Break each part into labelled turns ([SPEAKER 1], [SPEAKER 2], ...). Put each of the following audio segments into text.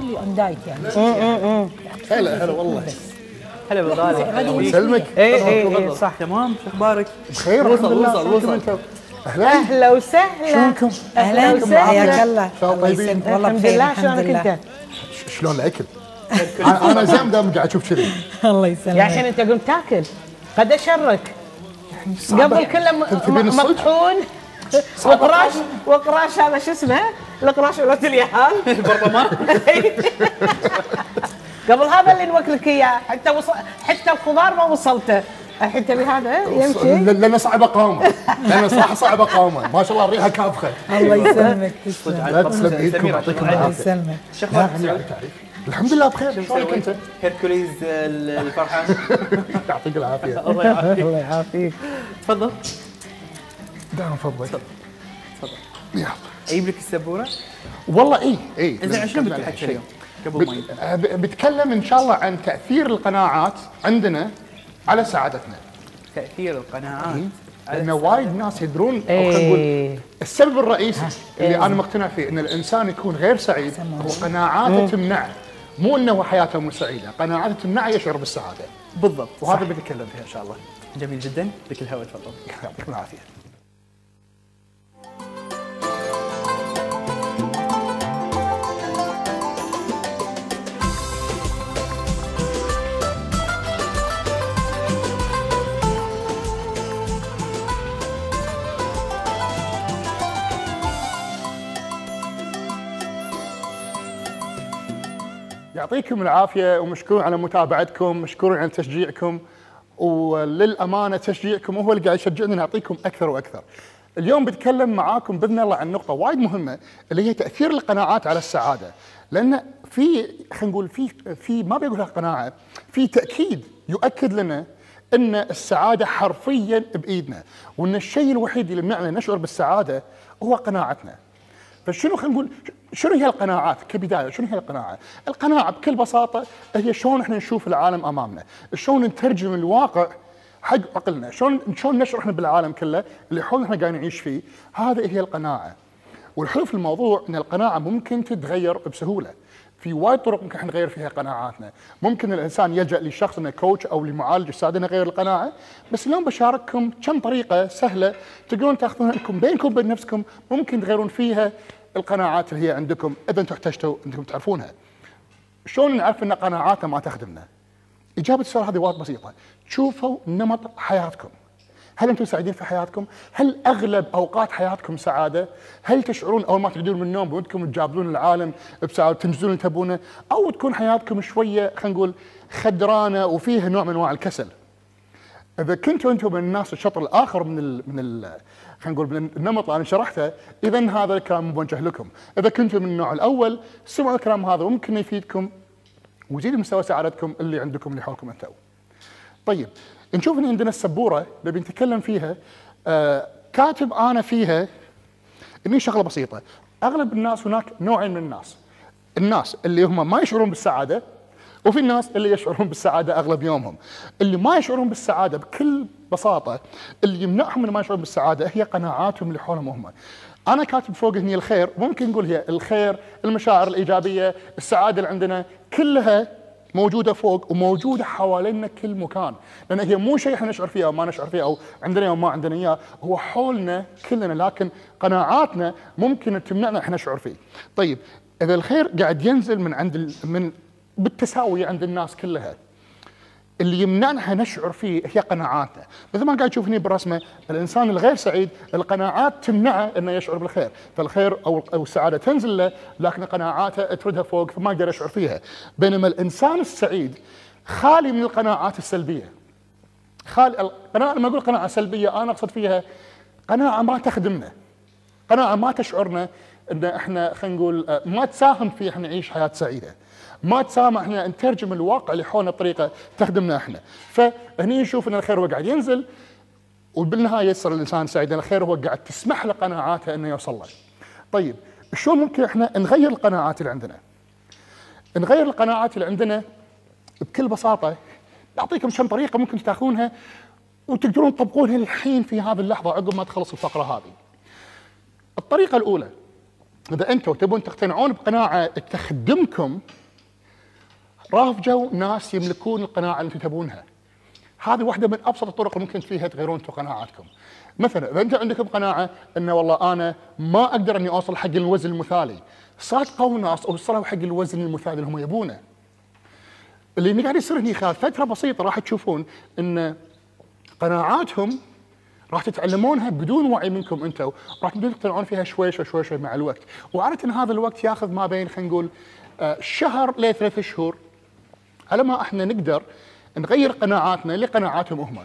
[SPEAKER 1] اون دايت يعني.
[SPEAKER 2] هلا هلا والله.
[SPEAKER 3] هلا بالغالي
[SPEAKER 2] سلمك.
[SPEAKER 3] اي اي اي صح تمام. شو أخبارك؟
[SPEAKER 2] بخير
[SPEAKER 3] وصل. وصل وصل؟
[SPEAKER 2] أهلا.
[SPEAKER 1] أهلا وسهلا.
[SPEAKER 2] شلونكم؟
[SPEAKER 1] أهلا وسهلا.
[SPEAKER 4] حياك الله.
[SPEAKER 2] شلون
[SPEAKER 4] الله
[SPEAKER 2] طيبين؟
[SPEAKER 4] يسلمك والله
[SPEAKER 1] الحمد لله. شلونك
[SPEAKER 2] أنت؟ شلون الأكل؟ أنا أنا زين دام قاعد أشوف كذي
[SPEAKER 4] الله
[SPEAKER 1] يا
[SPEAKER 4] يسلمك.
[SPEAKER 1] أخي أنت قمت تاكل. قد شرك قبل كله؟ مطحون وقراش وقراش هذا شو اسمه؟ القراش ولد اليهال
[SPEAKER 3] البرطمان
[SPEAKER 1] قبل هذا اللي نوكلك إياه حتى وصل حتى الخضار ما وصلته. الحين تبي هذا يمشي؟
[SPEAKER 2] لأنه صعب اقاومه لأنه صراحة صعب اقاومه ما شاء الله الريحه كافخة.
[SPEAKER 4] الله يسلمك. تسلم.
[SPEAKER 2] ايدكم يعطيكم
[SPEAKER 3] العافية؟
[SPEAKER 2] تعريف. الحمد لله بخير.
[SPEAKER 3] شو
[SPEAKER 2] شلونك؟ أنت؟
[SPEAKER 3] هيركوليز الفرحان.
[SPEAKER 2] يعطيك العافية.
[SPEAKER 3] الله يعافيك.
[SPEAKER 4] الله يعافيك.
[SPEAKER 3] تفضل.
[SPEAKER 2] دام فضلك. يلا.
[SPEAKER 3] أجيب لك السبورة؟
[SPEAKER 2] والله اي اي
[SPEAKER 3] زين عن شنو بتحكي. اليوم؟ قبل ما.
[SPEAKER 2] آه، بتكلم إن شاء الله عن تأثير القناعات عندنا على سعادتنا.
[SPEAKER 3] تأثير القناعات على
[SPEAKER 2] لأن وايد ناس يدرون أو خلينا نقول
[SPEAKER 1] إيه.
[SPEAKER 2] السبب الرئيسي اللي أنا مقتنع فيه إن الإنسان يكون غير سعيد هو قناعاته تمنعه مو إنه حياته مو سعيدة قناعاته تمنعه يشعر بالسعادة.
[SPEAKER 3] بالضبط.
[SPEAKER 2] وهذا بنتكلم فيه إن شاء الله.
[SPEAKER 3] جميل جدا. لك الهواء تفضل.
[SPEAKER 2] يعطيكم العافية. يعطيكم العافية ومشكورين على متابعتكم مشكورين على تشجيعكم وللأمانة تشجيعكم هو اللي قاعد يشجعنا نعطيكم أكثر وأكثر. اليوم بتكلم معاكم بإذن الله عن نقطة وايد مهمة اللي هي تأثير القناعات على السعادة، لأن في خلينا نقول في في ما بقولها قناعة، في تأكيد يؤكد لنا إن السعادة حرفيا بإيدنا، وإن الشيء الوحيد اللي يمنعنا نشعر بالسعادة هو قناعتنا. فشنو خلينا نقول شنو هي القناعات كبداية شنو هي القناعة؟ القناعة بكل بساطة هي شلون إحنا نشوف العالم أمامنا، شلون نترجم الواقع حق عقلنا، شلون شلون نشعر إحنا بالعالم كله اللي حولنا إحنا قاعدين نعيش فيه، هذه هي القناعة. والحلو في الموضوع إن القناعة ممكن تتغير بسهولة. في وايد طرق ممكن إحنا نغير فيها قناعاتنا، ممكن الإنسان يلجأ لشخص إنه كوتش أو لمعالج يساعدنا نغير القناعة، بس اليوم بشارككم كم طريقة سهلة تقدرون تاخذونها لكم بينكم وبين نفسكم ممكن تغيرون فيها القناعات اللي هي عندكم إذا أنتم احتجتوا أنكم تعرفونها. شلون نعرف إن قناعاتنا ما تخدمنا؟ إجابة السؤال هذه وايد بسيطة، شوفوا نمط حياتكم. هل أنتم سعيدين في حياتكم؟ هل أغلب أوقات حياتكم سعادة؟ هل تشعرون اول ما تقعدون من النوم وأنتم تجابلون العالم بسعادة تنجزون اللي تبونه؟ أو تكون حياتكم شوية خلينا نقول خدرانة وفيها نوع من أنواع الكسل. إذا كنتوا أنتم من الناس الشطر الآخر من ال من ال خلينا نقول من النمط اللي أنا شرحته إذا هذا الكلام موجه لكم، إذا كنتم من النوع الأول سمعوا الكلام هذا ممكن يفيدكم ويزيد مستوى سعادتكم اللي عندكم اللي حولكم أنتم. طيب نشوف ان عندنا السبورة اللي بنتكلم فيها. آه كاتب أنا فيها اني شغلة بسيطة. أغلب الناس هناك نوعين من الناس. الناس اللي هم ما يشعرون بالسعادة وفي الناس اللي يشعرون بالسعادة أغلب يومهم. اللي ما يشعرون بالسعادة بكل بساطة اللي يمنعهم من ما يشعرون بالسعادة هي قناعاتهم اللي حولهم هم. أنا كاتب فوق هني الخير ممكن نقول هي الخير المشاعر الإيجابية السعادة اللي عندنا كلها موجودة فوق وموجودة حوالينا كل مكان. لأن هي مو شيء إحنا نشعر فيه أو ما نشعر فيه أو عندنا أو ما عندنا إياه. هو حولنا كلنا لكن قناعاتنا ممكن تمنعنا إحنا نشعر فيه. طيب إذا الخير قاعد ينزل من عند من بالتساوي عند الناس كلها. اللي يمنعنا نشعر فيه هي قناعاتنا مثل ما قاعد تشوف هنا بالرسمه الإنسان الغير سعيد القناعات تمنعه إنه يشعر بالخير. فالخير أو أو السعادة تنزل له لكن قناعاته تردها فوق فما يقدر يشعر فيها. بينما الإنسان السعيد خالي من القناعات السلبية. خالي القناعة لما أقول قناعة سلبية أنا أقصد فيها قناعة ما تخدمنا. قناعة ما تشعرنا إن إحنا خلينا نقول آه، ما تساهم في إحنا نعيش حياة سعيدة. ما تسامح إحنا نترجم الواقع اللي حولنا بطريقة تخدمنا إحنا. فهني نشوف إن الخير هو قاعد ينزل وبالنهاية يصير الإنسان سعيد الخير هو قاعد تسمح له قناعاته إنه يوصل له. طيب شلون ممكن إحنا نغير القناعات اللي عندنا؟ نغير القناعات اللي عندنا بكل بساطة نعطيكم كم طريقة ممكن تاخذونها وتقدرون تطبقونها الحين في هذه اللحظة عقب ما تخلص الفقرة هذه. الطريقة الأولى إذا أنتم تبون تقتنعون بقناعة تخدمكم رافجوا ناس يملكون القناعة اللي تبونها. هذه واحدة من أبسط الطرق اللي ممكن فيها تغيرون أنتم قناعاتكم. مثلا إذا أنتم عندكم قناعه انه والله أنا ما أقدر إني أوصل حق الوزن المثالي، صادقوا ناس وصلوا حق الوزن المثالي اللي هم يبونه. اللي قاعد يصير هني خلال فترة بسيطة راح تشوفون إن قناعاتهم راح تتعلمونها بدون وعي منكم أنتم راح تبدون تقتنعون فيها شوي شوي شوي شوي مع الوقت وعادة هذا الوقت ياخذ ما بين خلينا نقول آه، شهر لثلاث شهور على ما إحنا نقدر نغير قناعاتنا لقناعاتهم هم.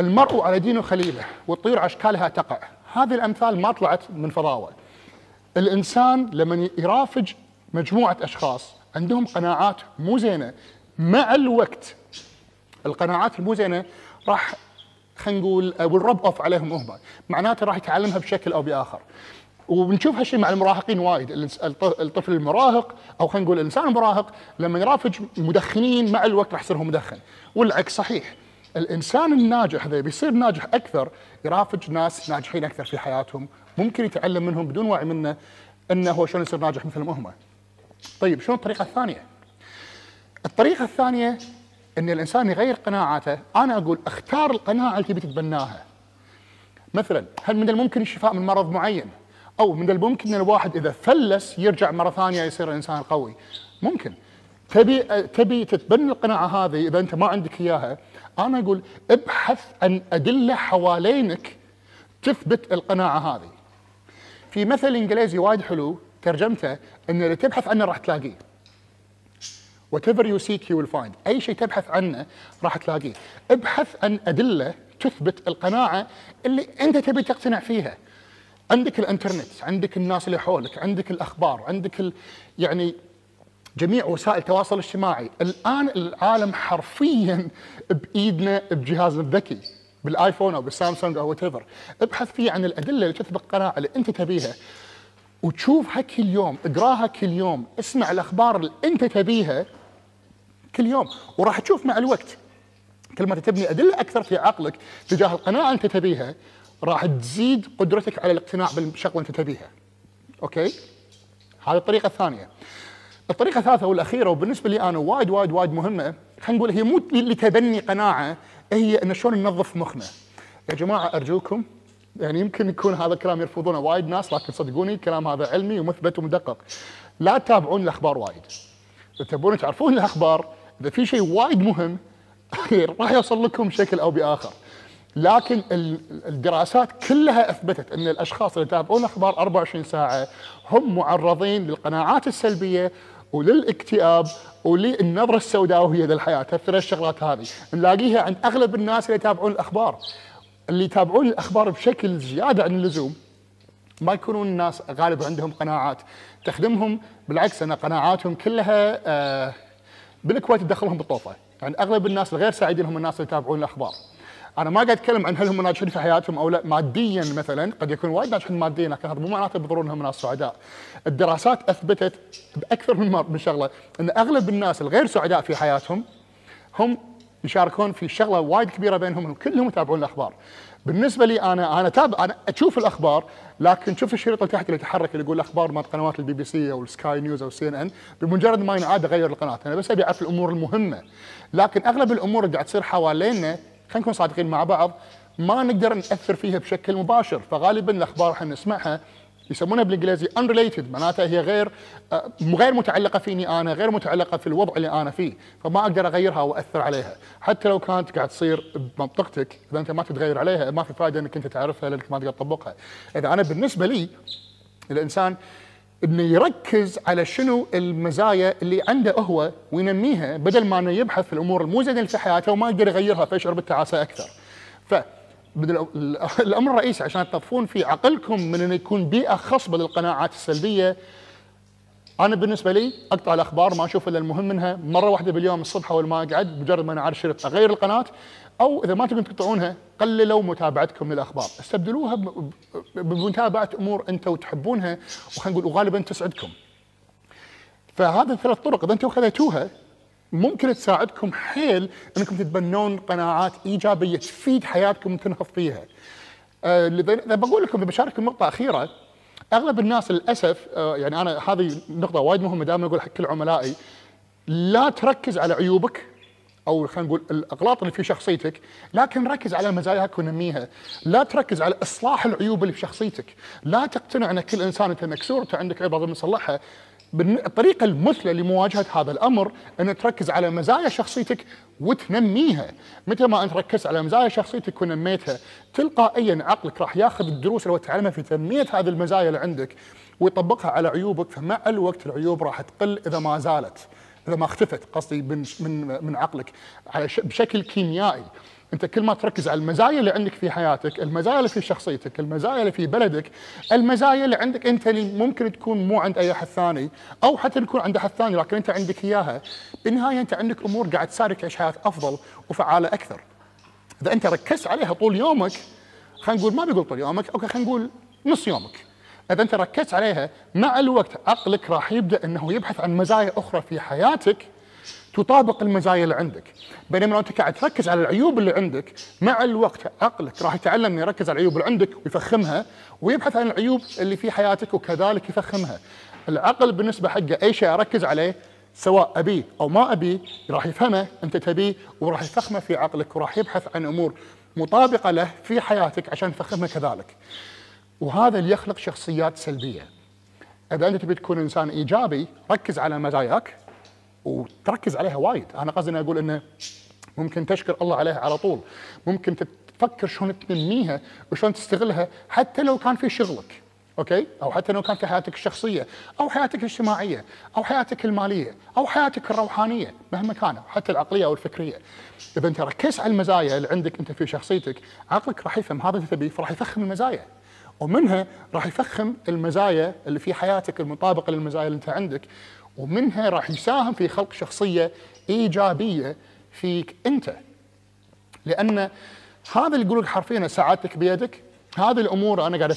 [SPEAKER 2] المرء على دين خليله والطير اشكالها تقع. هذه الامثال ما طلعت من فضاوه الانسان لما يرافج مجموعه اشخاص عندهم قناعات مو زينه مع الوقت القناعات المو زينه راح خلينا نقول والرب أوف عليهم هم. معناته راح يتعلمها بشكل أو بآخر. وبنشوف هالشيء مع المراهقين وايد. الطفل المراهق أو خلينا نقول الإنسان المراهق لما يرافج مدخنين مع الوقت راح يصير هو مدخن. والعكس صحيح. الإنسان الناجح إذا بيصير ناجح أكثر يرافج ناس ناجحين أكثر في حياتهم. ممكن يتعلم منهم بدون وعي منه إنه هو شلون يصير ناجح مثلهم هم. طيب شنو الطريقة الثانية؟ الطريقة الثانية إن الإنسان يغير قناعاته. أنا أقول اختار القناعة اللي تبي تتبناها. مثلا هل من الممكن الشفاء من مرض معين؟ أو من الممكن إن الواحد إذا فلس يرجع مرة ثانية يصير إنسان قوي. ممكن. تبي تبي تتبنى القناعة هذه إذا أنت ما عندك إياها أنا أقول ابحث عن أدلة حوالينك تثبت القناعة هذه. في مثل إنجليزي وايد حلو ترجمته إن اللي تبحث عنه راح تلاقيه. Whatever you seek you will find. أي شيء تبحث عنه راح تلاقيه. ابحث عن أدلة تثبت القناعة اللي أنت تبي تقتنع فيها. عندك الإنترنت عندك الناس اللي حولك عندك الأخبار عندك ال... يعني جميع وسائل التواصل الاجتماعي. الآن العالم حرفيا بإيدنا بجهازنا الذكي بال iPhone أو بالسامسونج أو what ابحث فيه عن الأدلة اللي تثبت القناعه اللي أنت تبيها وتشوفها كل يوم اقراها كل يوم اسمع الأخبار اللي أنت تبيها كل يوم. وراح تشوف مع الوقت كل ما تبني أدلة أكثر في عقلك تجاه القناعة أنت تبيها راح تزيد قدرتك على الاقتناع بالشغلة انت تبيها. okay؟ هذه الطريقة الثانية. الطريقة الثالثة والأخيرة وبالنسبة لي أنا وايد وايد وايد مهمة. خلينا نقول هي مو لتبني قناعة هي ان شلون ننظف مخنا. يا جماعة أرجوكم يعني يمكن يكون هذا الكلام يرفضونه وايد ناس لكن صدقوني الكلام هذا علمي ومثبت ومدقق. لا تتابعون الأخبار وايد. إذا تبون تعرفون الأخبار إذا في شيء وايد مهم راح يوصل لكم بشكل أو بآخر. لكن ال- الدراسات كلها أثبتت أن الأشخاص اللي يتابعون الاخبار 24 ساعة هم معرضين للقناعات السلبية وللاكتئاب وللنظرة السوداويه للحياه الثلاث الشغلات هذه. نلاقيها عند أغلب الناس اللي يتابعون الأخبار. اللي يتابعون الأخبار بشكل زيادة عن اللزوم ما يكونون الناس غالبا عندهم قناعات. تخدمهم بالعكس أن قناعاتهم كلها آه بالكويت تدخلهم بالطوفة. يعني أغلب الناس الغير سعيدين هم الناس اللي يتابعون الأخبار. أنا ما قاعد أتكلم عن هل هم ناجحين في حياتهم أو لا. ماديا مثلا قد يكون وايد ناجحين ماديا لكن هذا مو معناته بالضروره إنهم ناس سعداء. الدراسات أثبتت بأكثر من من شغلة إن أغلب الناس الغير سعداء في حياتهم هم يشاركون في شغلة وايد كبيرة بينهم كلهم يتابعون الأخبار. بالنسبة لي أنا أنا تابع أنا أشوف الأخبار لكن شوف الشريط اللي تحت اللي يتحرك اللي يقول الاخبار مال قنوات البي بي سي أو ال Sky News أو CNN بمجرد ما ينعاد اغير القناة. أنا بس أبي أعرف الأمور المهمة. لكن أغلب الأمور اللي قاعد تصير حوالينا خلينا نكون صادقين مع بعض ما نقدر نأثر فيها بشكل مباشر. فغالبا الأخبار إحنا نسمعها يسمونها بالإنجليزي unrelated معناتها هي غير آه، غير متعلقة فيني أنا غير متعلقة في الوضع اللي أنا فيه. فما أقدر أغيرها وأثر عليها. حتى لو كانت قاعد تصير بمنطقتك إذا أنت ما تتغير عليها ما في فائده إنك أنت تعرفها لأنك ما تقدر تطبقها. إذا أنا بالنسبة لي الإنسان إنه يركز على شنو المزايا اللي عنده هو وينميها بدل ما إنه يبحث في الأمور المو زينه في حياته وما يقدر يغيرها فيشعر بالتعاسة أكثر. ف الأمر الرئيسي عشان تطفون في عقلكم من إنه يكون بيئة خصبة للقناعات السلبية أنا بالنسبة لي أقطع الأخبار ما أشوف إلا المهم منها مرة واحدة باليوم الصبح أول ما أقعد مجرد ما أنا عارف اغير القناة أو إذا ما تبون تقطعونها قللوا متابعتكم للأخبار. استبدلوها بمتابعة أمور أنتم تحبونها وخلينا نقول وغالبا تسعدكم. فهذه الثلاث طرق. إذا أنتم خذيتوها ممكن تساعدكم حيل أنكم تتبنون قناعات إيجابية تفيد حياتكم وتنهض فيها. آه، اذا إذا بقول لكم بشارككم نقطة أخيرة أغلب الناس للأسف آه، يعني أنا هذه نقطة وايد مهمة دائما أقول حق كل عملائي لا تركز على عيوبك. أو خلينا نقول الإغلاط اللي في شخصيتك لكن ركز على مزاياك ونميها لا تركز على إصلاح العيوب اللي في شخصيتك. لا تقتنع أن كل إنسان أنت مكسور أنت عندك عيب لازم نصلحها الطريقة المثلى لمواجهة هذا الأمر أن تركز على مزايا شخصيتك وتنميها. متى ما أنت ركزت على مزايا شخصيتك ونميتها تلقائيا عقلك راح ياخذ الدروس اللي تعلمها في تنمية هذه المزايا اللي عندك ويطبقها على عيوبك فمع الوقت العيوب راح تقل إذا ما زالت. إذا ما اختفت قصدي من من من عقلك على بشكل كيميائي. أنت كل ما تركز على المزايا اللي عندك في حياتك المزايا اللي في شخصيتك المزايا اللي في بلدك المزايا اللي عندك أنت اللي ممكن تكون مو عند أي أحد ثاني أو حتى تكون عند أحد ثاني لكن أنت عندك إياها. بالنهاية أنت عندك أمور قاعد تساعدك تعيش حياة أفضل وفعالة أكثر. إذا أنت ركزت عليها طول يومك خلينا نقول ما بيقول طول يومك أوكي خلينا نقول نص يومك. إذا أنت ركزت عليها مع الوقت عقلك راح يبدأ إنه يبحث عن مزايا أخرى في حياتك تطابق المزايا اللي عندك. بينما لو أنت قاعد تركز على العيوب اللي عندك مع الوقت عقلك راح يتعلم إنه يركز على العيوب اللي عندك ويفخمها ويبحث عن العيوب اللي في حياتك وكذلك يفخمها. العقل بالنسبة حقه أي شيء أركز عليه سواء ابيه أو ما ابيه راح يفهمه أنت تبيه وراح يفخمه في عقلك وراح يبحث عن أمور مطابقة له في حياتك عشان تفخمها كذلك. وهذا اللي يخلق شخصيات سلبية. إذا أنت تبي تكون إنسان إيجابي ركز على مزاياك وتركز عليها وايد. أنا قصدي إني أقول إنه ممكن تشكر الله عليها على طول. ممكن تفكر شلون تنميها وشلون تستغلها حتى لو كان في شغلك أوكي؟ أو حتى لو كان في حياتك الشخصية أو حياتك الاجتماعية أو حياتك المالية أو حياتك الروحانية مهما كان حتى العقلية أو الفكرية. إذا أنت ركزت على المزايا اللي عندك أنت في شخصيتك عقلك راح يفهم هذا اللي تبيه فراح يفخم المزايا. ومنها راح يفخم المزايا اللي في حياتك المطابقة للمزايا اللي انت عندك. ومنها راح يساهم في خلق شخصية إيجابية فيك أنت. لأن هذا اللي يقول حرفيا سعادتك بيدك هذه الأمور أنا قاعد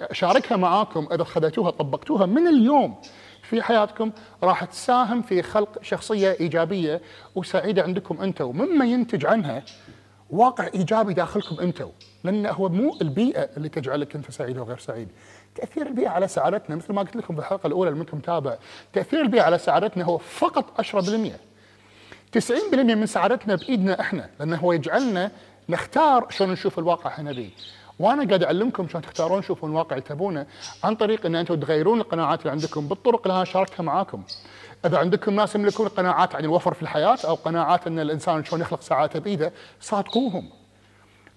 [SPEAKER 2] أشاركها معاكم. إذا خذيتوها طبقتوها من اليوم في حياتكم راح تساهم في خلق شخصية إيجابية وسعيدة عندكم أنتم ومما ينتج عنها واقع إيجابي داخلكم أنتم لأن هو مو البيئة اللي تجعلك أنت سعيد وغير سعيد. تأثير البيئة على سعادتنا مثل ما قلت لكم في الحلقة الأولى اللي منكم متابع. تأثير البيئة على سعادتنا هو فقط 10% 90% من سعادتنا بإيدنا إحنا لأنه هو يجعلنا نختار شلون نشوف الواقع إحنا نبيه وأنا قاعد أعلمكم شلون تختارون تشوفون الواقع اللي تبونه عن طريق إن أنتم تغيرون القناعات اللي عندكم بالطرق اللي أنا شاركتها معاكم. إذا عندكم ناس يملكون قناعات عن الوفر في الحياة أو قناعات إن الإنسان شلون يخلق سعادته بإيده صادقوهم.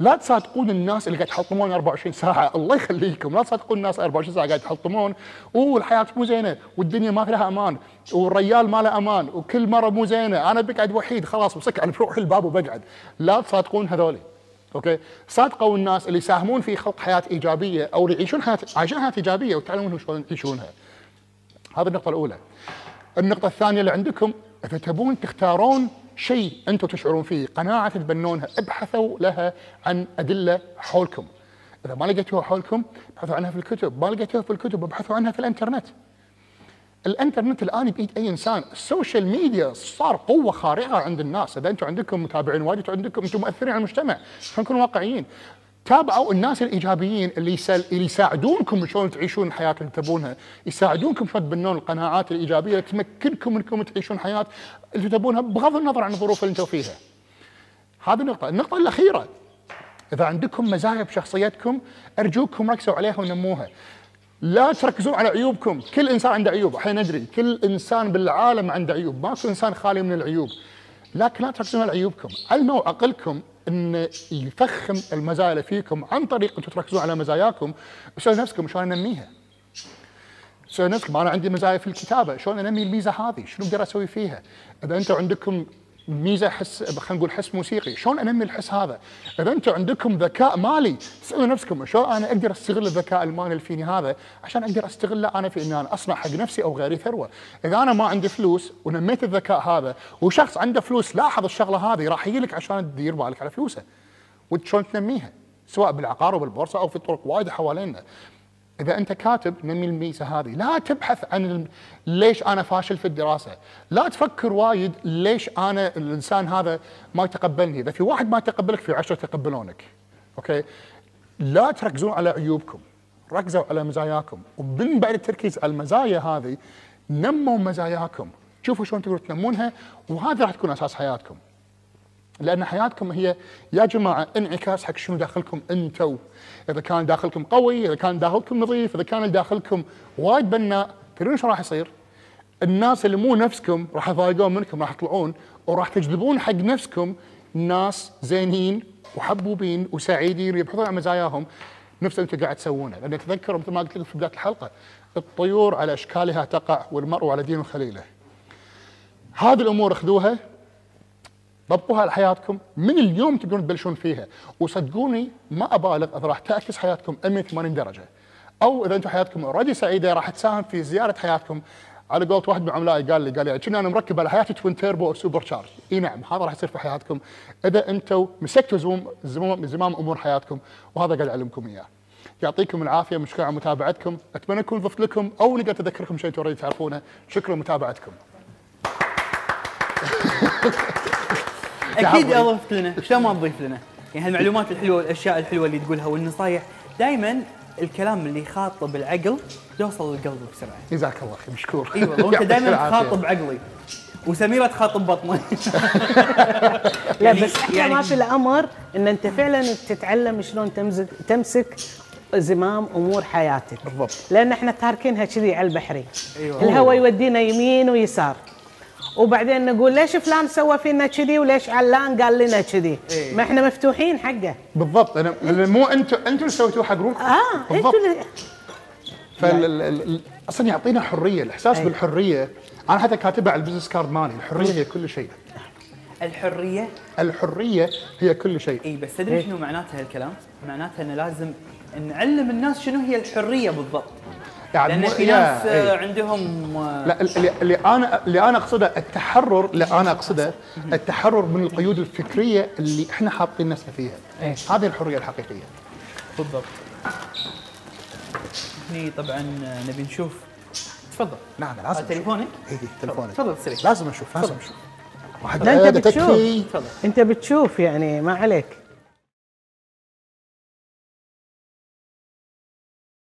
[SPEAKER 2] لا تصادقون الناس اللي قاعد يحطمون 24 ساعة. الله يخليكم. لا تصادقون الناس 24 ساعة قاعد يحطمون. اوه الحياة مو زينة. والدنيا ما فيها أمان. والريال ما له أمان. وكل مرة مو زينة. أنا بقعد وحيد. خلاص بسك على بروح الباب وبقعد. لا تصادقون هذولي. أوكي؟ صادقوا الناس اللي يساهمون في خلق حياة إيجابية أو يعيشون حياه عايشين حياة إيجابية وتعلمون شلون يعيشونها. هذه النقطة الأولى. النقطة الثانية اللي عندكم إذا تبون تختارون شيء أنتم تشعرون فيه قناعة تتبنونها ابحثوا لها عن أدلة حولكم. إذا ما لقيتوها حولكم ابحثوا عنها في الكتب ما لقيتوها في الكتب ابحثوا عنها في الإنترنت. الإنترنت الآن بايد أي إنسان، ال social media صار قوة خارقة عند الناس، إذا أنتم عندكم متابعين وايد أنتم عندكم أنتم مؤثرين على المجتمع، خلينا نكون واقعيين. تابعوا الناس الإيجابيين اللي اللي يساعدونكم شلون تعيشون الحياة اللي تبونها، يساعدونكم شلون تبنون القناعات الإيجابية اللي تمكنكم انكم تعيشون حياة اللي تبونها بغض النظر عن الظروف اللي أنتم فيها. هذه النقطة، النقطة الأخيرة. إذا عندكم مزايا بشخصيتكم أرجوكم ركزوا عليها ونموها. لا تركزون على عيوبكم. كل إنسان عنده عيوب. إحنا ندري كل إنسان بالعالم عنده عيوب. ماكو إنسان خالي من العيوب. لكن لا تركزون على عيوبكم. علموا عقلكم. إن يفخم المزايا اللي فيكم عن طريق أنتم تركزون على مزاياكم. وسألوا نفسكم؟ شلون انميها سألوا نفسكم؟ أنا عندي مزايا في الكتابة. شلون أنمي الميزة هذه؟ شنو أقدر أسوي فيها؟ إذا أنتم عندكم ميزة حس خلينا نقول حس موسيقي. شلون أنمي الحس هذا؟ إذا أنتم عندكم ذكاء مالي سألوا نفسكم شلون أنا أقدر أستغل الذكاء المالي اللي فيني هذا عشان أقدر أستغله أنا في ان أنا أصنع حق نفسي أو غيري ثروة؟ إذا أنا ما عندي فلوس ونميت الذكاء هذا وشخص عنده فلوس لاحظ الشغلة هذه راح يجي لك عشان تدير بالك على فلوسه. وشلون تنميها؟ سواء بالعقار وبالبورصة أو في طرق وايد حوالينا. إذا أنت كاتب نمي الميزة هذه. لا تبحث عن ليش أنا فاشل في الدراسة. لا تفكر وايد ليش أنا الإنسان هذا ما يتقبلني. إذا في واحد ما يتقبلك في عشرة يتقبلونك. أوكي؟ لا تركزون على عيوبكم. ركزوا على مزاياكم. ومن بعد التركيز على المزايا هذه نموا مزاياكم. شوفوا شلون تقدرون تنمونها وهذا راح تكون أساس حياتكم. لأن حياتكم هي يا جماعة انعكاس حق شنو داخلكم أنتم إذا كان داخلكم قوي إذا كان داخلكم نظيف إذا كان داخلكم وايد بناء تدرون شو راح يصير؟ الناس اللي مو نفسكم راح يضايقون منكم راح يطلعون وراح تجذبون حق نفسكم ناس زينين وحبوبين وسعيدين ويبحثون عن مزاياهم. نفس اللي أنتم قاعد تسوونه. لأن تذكروا مثل ما قلت لكم في بداية الحلقة الطيور على إشكالها تقع والمرء على دين خليله. هذه الأمور أخذوها طبقوها على حياتكم. من اليوم تقدرون تبلشون فيها. وصدقوني ما أبالغ إذا راح تعكس حياتكم 180 درجة. أو إذا أنتم حياتكم already سعيدة راح تساهم في زياده حياتكم. على قولة واحد من عملائي قال لي قال لي كنا أنا مركب على حياتي twin turbo أو supercharge إي نعم هذا راح يصير في حياتكم. إذا أنتم مسكتوا زمام زمام, زمام أمور حياتكم وهذا قاعد اعلمكم إياه. يعطيكم العافية مشكور على متابعتكم. أتمنى أكون ضفت لكم أو نقدر اذكركم شيء تريد تعرفونه. شكرا لمتابعتكم.
[SPEAKER 3] أكيد
[SPEAKER 2] تعبوا.
[SPEAKER 3] أضفت لنا. شلون ما تضيف لنا؟ يعني هالمعلومات الحلوة والاشياء الحلوة اللي تقولها والنصايح دائما الكلام اللي يخاطب العقل يوصل للقلب بسرعة.
[SPEAKER 2] جزاك الله خير مشكور.
[SPEAKER 3] اي والله
[SPEAKER 2] وأنت
[SPEAKER 3] دائما. تخاطب عقلي. وسميرة تخاطب بطني.
[SPEAKER 1] لا
[SPEAKER 3] يعني-
[SPEAKER 1] بس إحنا
[SPEAKER 3] يعني-
[SPEAKER 1] ما في الأمر إن أنت فعلا تتعلم شلون تمسك تمسك زمام أمور حياتك.
[SPEAKER 2] بالضبط.
[SPEAKER 1] لأن إحنا تاركينها كذي على البحري
[SPEAKER 3] أيوة.
[SPEAKER 1] الهوى يودينا يمين ويسار. وبعدين نقول ليش فلان سوى فينا كذي وليش علان قال لنا كذي؟
[SPEAKER 3] إيه.
[SPEAKER 1] ما إحنا مفتوحين حقه.
[SPEAKER 2] بالضبط. أنا لأن مو أنتم أنتم اللي سويتوه حق روحكم
[SPEAKER 1] آه اللي-
[SPEAKER 2] فال ال- ال- أصلا يعطينا حرية الإحساس
[SPEAKER 1] أي.
[SPEAKER 2] بالحرية. أنا حتى كاتبها على ال business card مالي. الحرية هي كل شيء.
[SPEAKER 3] الحرية؟
[SPEAKER 2] الحرية هي كل شيء.
[SPEAKER 3] اي بس تدري شنو معناتها هالكلام؟ معناتها انه لازم نعلم الناس شنو هي الحرية بالضبط.
[SPEAKER 2] يعني لأن
[SPEAKER 3] في ناس. آه، عندهم آه،
[SPEAKER 2] لا اللي, اللي أنا اللي أنا أقصده التحرر اللي أنا أقصده التحرر من القيود الفكرية اللي إحنا حاطين نفسنا فيها.
[SPEAKER 1] إيه.
[SPEAKER 2] هذه الحرية الحقيقية.
[SPEAKER 3] بالضبط. هني طبعا آه، نبي نشوف. تفضل.
[SPEAKER 2] نعم لازم
[SPEAKER 3] تليفونك؟
[SPEAKER 2] اي تليفوني
[SPEAKER 3] تفضل سريع
[SPEAKER 2] لازم أشوف لازم أشوف واحد
[SPEAKER 1] لا
[SPEAKER 2] أنت
[SPEAKER 1] بتشوف. أنت بتشوف يعني ما عليك.